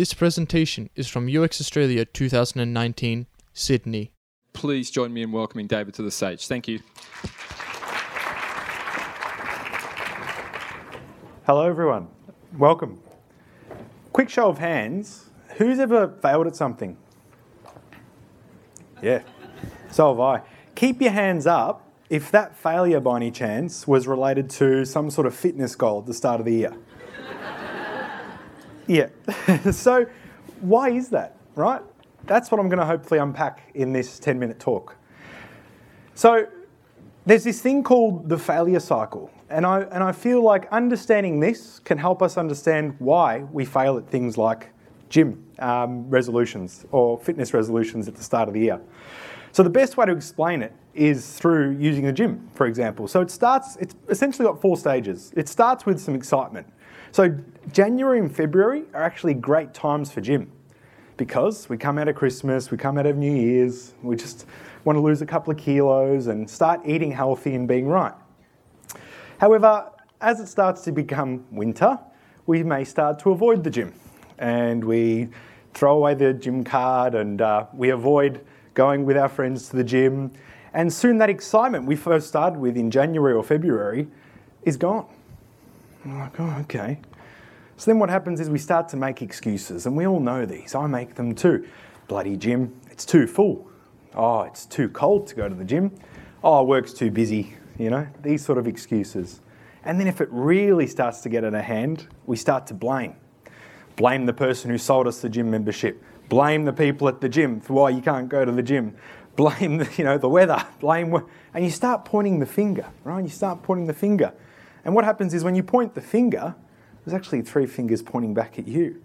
This presentation is from UX Australia 2019, Sydney. Please join me in welcoming David to the stage. Thank you. Hello, everyone. Welcome. Quick show of hands. Who's ever failed at something? Yeah, so have I. Keep your hands up if that failure by any chance was related to some sort of fitness goal at the start of the year. Yeah. so, why is that, right? That's what I'm going to hopefully unpack in this 10 minute talk. So, there's this thing called the failure cycle. And I, and I feel like understanding this can help us understand why we fail at things like gym um, resolutions or fitness resolutions at the start of the year. So the best way to explain it is through using the gym, for example. So it starts, it's essentially got four stages. It starts with some excitement. So January and February are actually great times for gym because we come out of Christmas, we come out of New Year's, we just want to lose a couple of kilos and start eating healthy and being right. However, as it starts to become winter, we may start to avoid the gym and we throw away the gym card and uh, we avoid going with our friends to the gym. And soon that excitement we first started with in January or February is gone. I'm like, oh, okay. So then what happens is we start to make excuses, and we all know these. I make them too. Bloody gym, it's too full. Oh, it's too cold to go to the gym. Oh, work's too busy, you know, these sort of excuses. And then if it really starts to get out of hand, we start to blame. Blame the person who sold us the gym membership. Blame the people at the gym for why you can't go to the gym. Blame the, you know, the weather. Blame, and you start pointing the finger, right? You start pointing the finger. And what happens is when you point the finger, there's actually three fingers pointing back at you.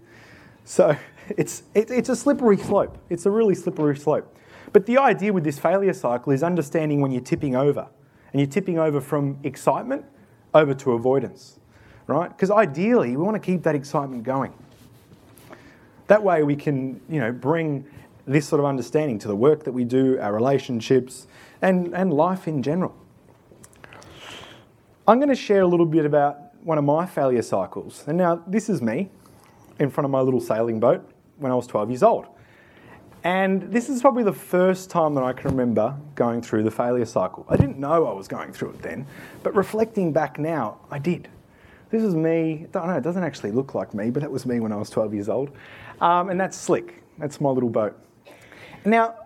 So it's, it, it's a slippery slope. It's a really slippery slope. But the idea with this failure cycle is understanding when you're tipping over. And you're tipping over from excitement over to avoidance, right? Because ideally, we want to keep that excitement going. That way we can, you know, bring this sort of understanding to the work that we do, our relationships, and, and life in general. I'm going to share a little bit about one of my failure cycles. And now, this is me in front of my little sailing boat when I was 12 years old. And this is probably the first time that I can remember going through the failure cycle. I didn't know I was going through it then, but reflecting back now, I did. This is me, I don't know, it doesn't actually look like me, but that was me when I was 12 years old. Um, and that's Slick. That's my little boat. Now,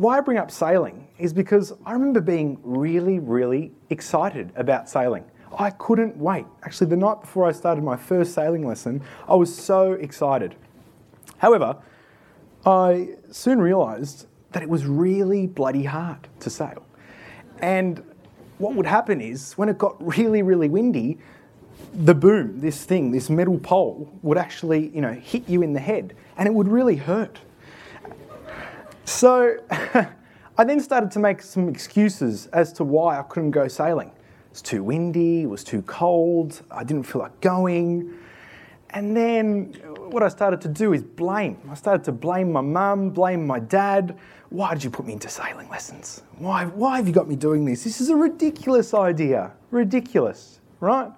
why I bring up sailing is because I remember being really, really excited about sailing. I couldn't wait. Actually, the night before I started my first sailing lesson, I was so excited. However, I soon realised that it was really bloody hard to sail. And what would happen is when it got really, really windy, the boom, this thing, this metal pole, would actually, you know, hit you in the head, and it would really hurt. So I then started to make some excuses as to why I couldn't go sailing. It's too windy, it was too cold, I didn't feel like going. And then uh, what I started to do is blame. I started to blame my mum, blame my dad. Why did you put me into sailing lessons? Why, why have you got me doing this? This is a ridiculous idea. Ridiculous, right?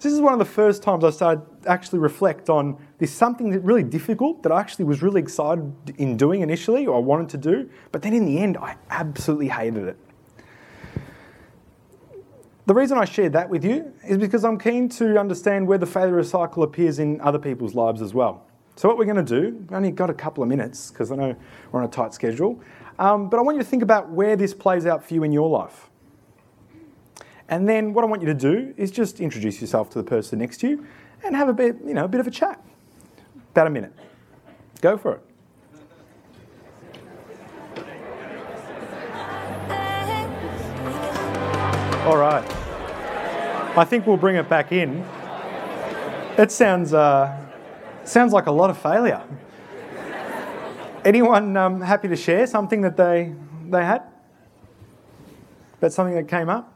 This is one of the first times I started actually reflect on this something that really difficult that I actually was really excited in doing initially or I wanted to do, but then in the end I absolutely hated it. The reason I shared that with you is because I'm keen to understand where the failure cycle appears in other people's lives as well. So what we're going to do, only got a couple of minutes because I know we're on a tight schedule, um, but I want you to think about where this plays out for you in your life. And then what I want you to do is just introduce yourself to the person next to you and have a bit, you know, a bit of a chat. About a minute. Go for it. All right. I think we'll bring it back in. It sounds uh, sounds like a lot of failure. Anyone um, happy to share something that they they had? That's something that came up.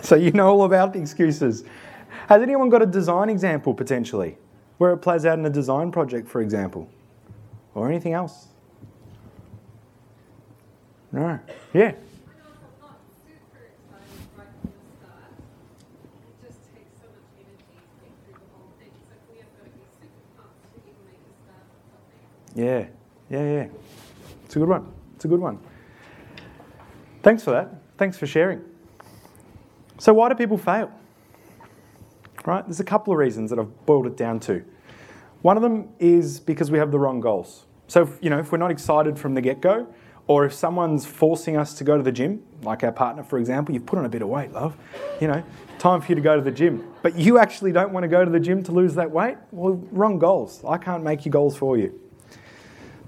So you know all about the excuses. Has anyone got a design example potentially where it plays out in a design project, for example, or anything else? No. Yeah. Yeah. Yeah. Yeah. It's a good one. It's a good one. Thanks for that. Thanks for sharing. So why do people fail? Right? There's a couple of reasons that I've boiled it down to. One of them is because we have the wrong goals. So, if, you know, if we're not excited from the get go, or if someone's forcing us to go to the gym, like our partner, for example, you've put on a bit of weight, love, you know, time for you to go to the gym. But you actually don't want to go to the gym to lose that weight? Well, wrong goals. I can't make your goals for you.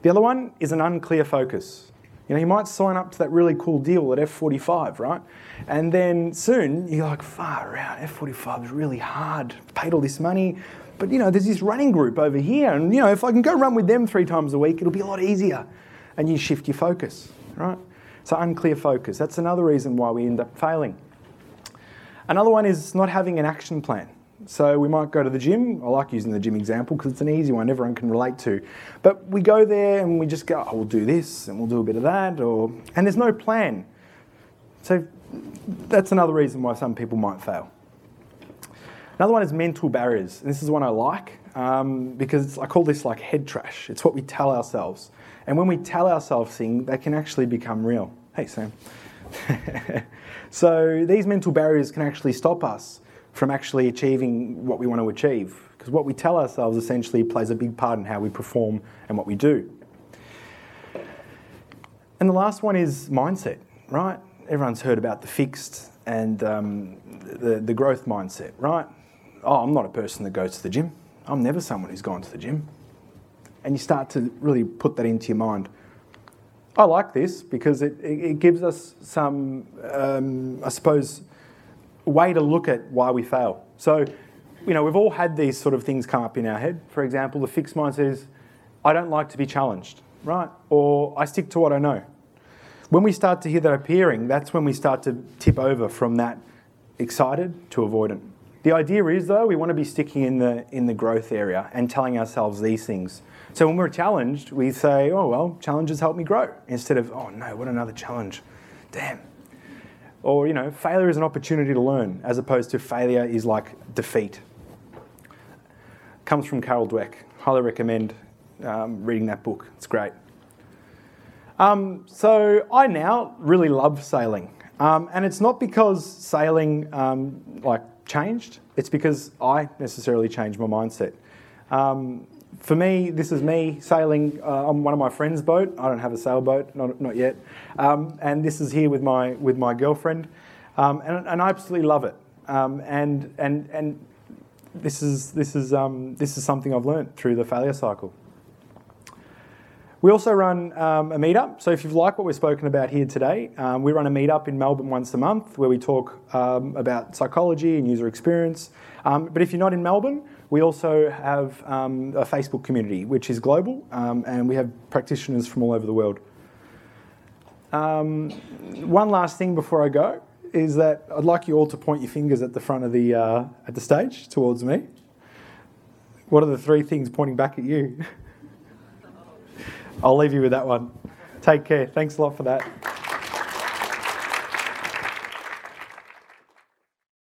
The other one is an unclear focus. You know, you might sign up to that really cool deal at F45, right? And then soon you're like, far out, F45 is really hard. Paid all this money, but you know, there's this running group over here, and you know, if I can go run with them three times a week, it'll be a lot easier. And you shift your focus, right? So unclear focus. That's another reason why we end up failing. Another one is not having an action plan. So we might go to the gym. I like using the gym example because it's an easy one everyone can relate to. But we go there and we just go, oh, we'll do this and we'll do a bit of that, or and there's no plan. So that's another reason why some people might fail. Another one is mental barriers. And this is one I like um, because I call this like head trash. It's what we tell ourselves. And when we tell ourselves things, they can actually become real. Hey, Sam. so these mental barriers can actually stop us from actually achieving what we want to achieve. Because what we tell ourselves essentially plays a big part in how we perform and what we do. And the last one is mindset, right? Everyone's heard about the fixed and um, the, the growth mindset, right? Oh, I'm not a person that goes to the gym. I'm never someone who's gone to the gym. And you start to really put that into your mind. I like this because it, it, gives us some, um, I suppose, way to look at why we fail. So, you know, we've all had these sort of things come up in our head. For example, the fixed mindset is, I don't like to be challenged, right? Or I stick to what I know. When we start to hear that appearing, that's when we start to tip over from that excited to avoidant. The idea is, though, we want to be sticking in the in the growth area and telling ourselves these things. So when we're challenged, we say, "Oh well, challenges help me grow," instead of, "Oh no, what another challenge? Damn." Or you know, failure is an opportunity to learn, as opposed to failure is like defeat. Comes from Carol Dweck. Highly recommend um, reading that book. It's great. Um, so I now really love sailing, um, and it's not because sailing um, like changed. It's because I necessarily changed my mindset. Um, for me, this is me sailing uh, on one of my friend's boat. I don't have a sailboat, not, not yet, um, and this is here with my with my girlfriend, um, and, and I absolutely love it. and and and this is this is this is something I've learned through the failure cycle. We also run um, a meetup. So if you've liked what we've spoken about here today, um, we run a meetup in Melbourne once a month where we talk um, about psychology and user experience. Um, but if you're not in Melbourne, we also have um, a Facebook community which is global, um, and we have practitioners from all over the world. one last thing before I go is that I'd like you all to point your fingers at the front of the uh, at the stage towards me. What are the three things pointing back at you? I'll leave you with that one. Take care. Thanks a lot for that.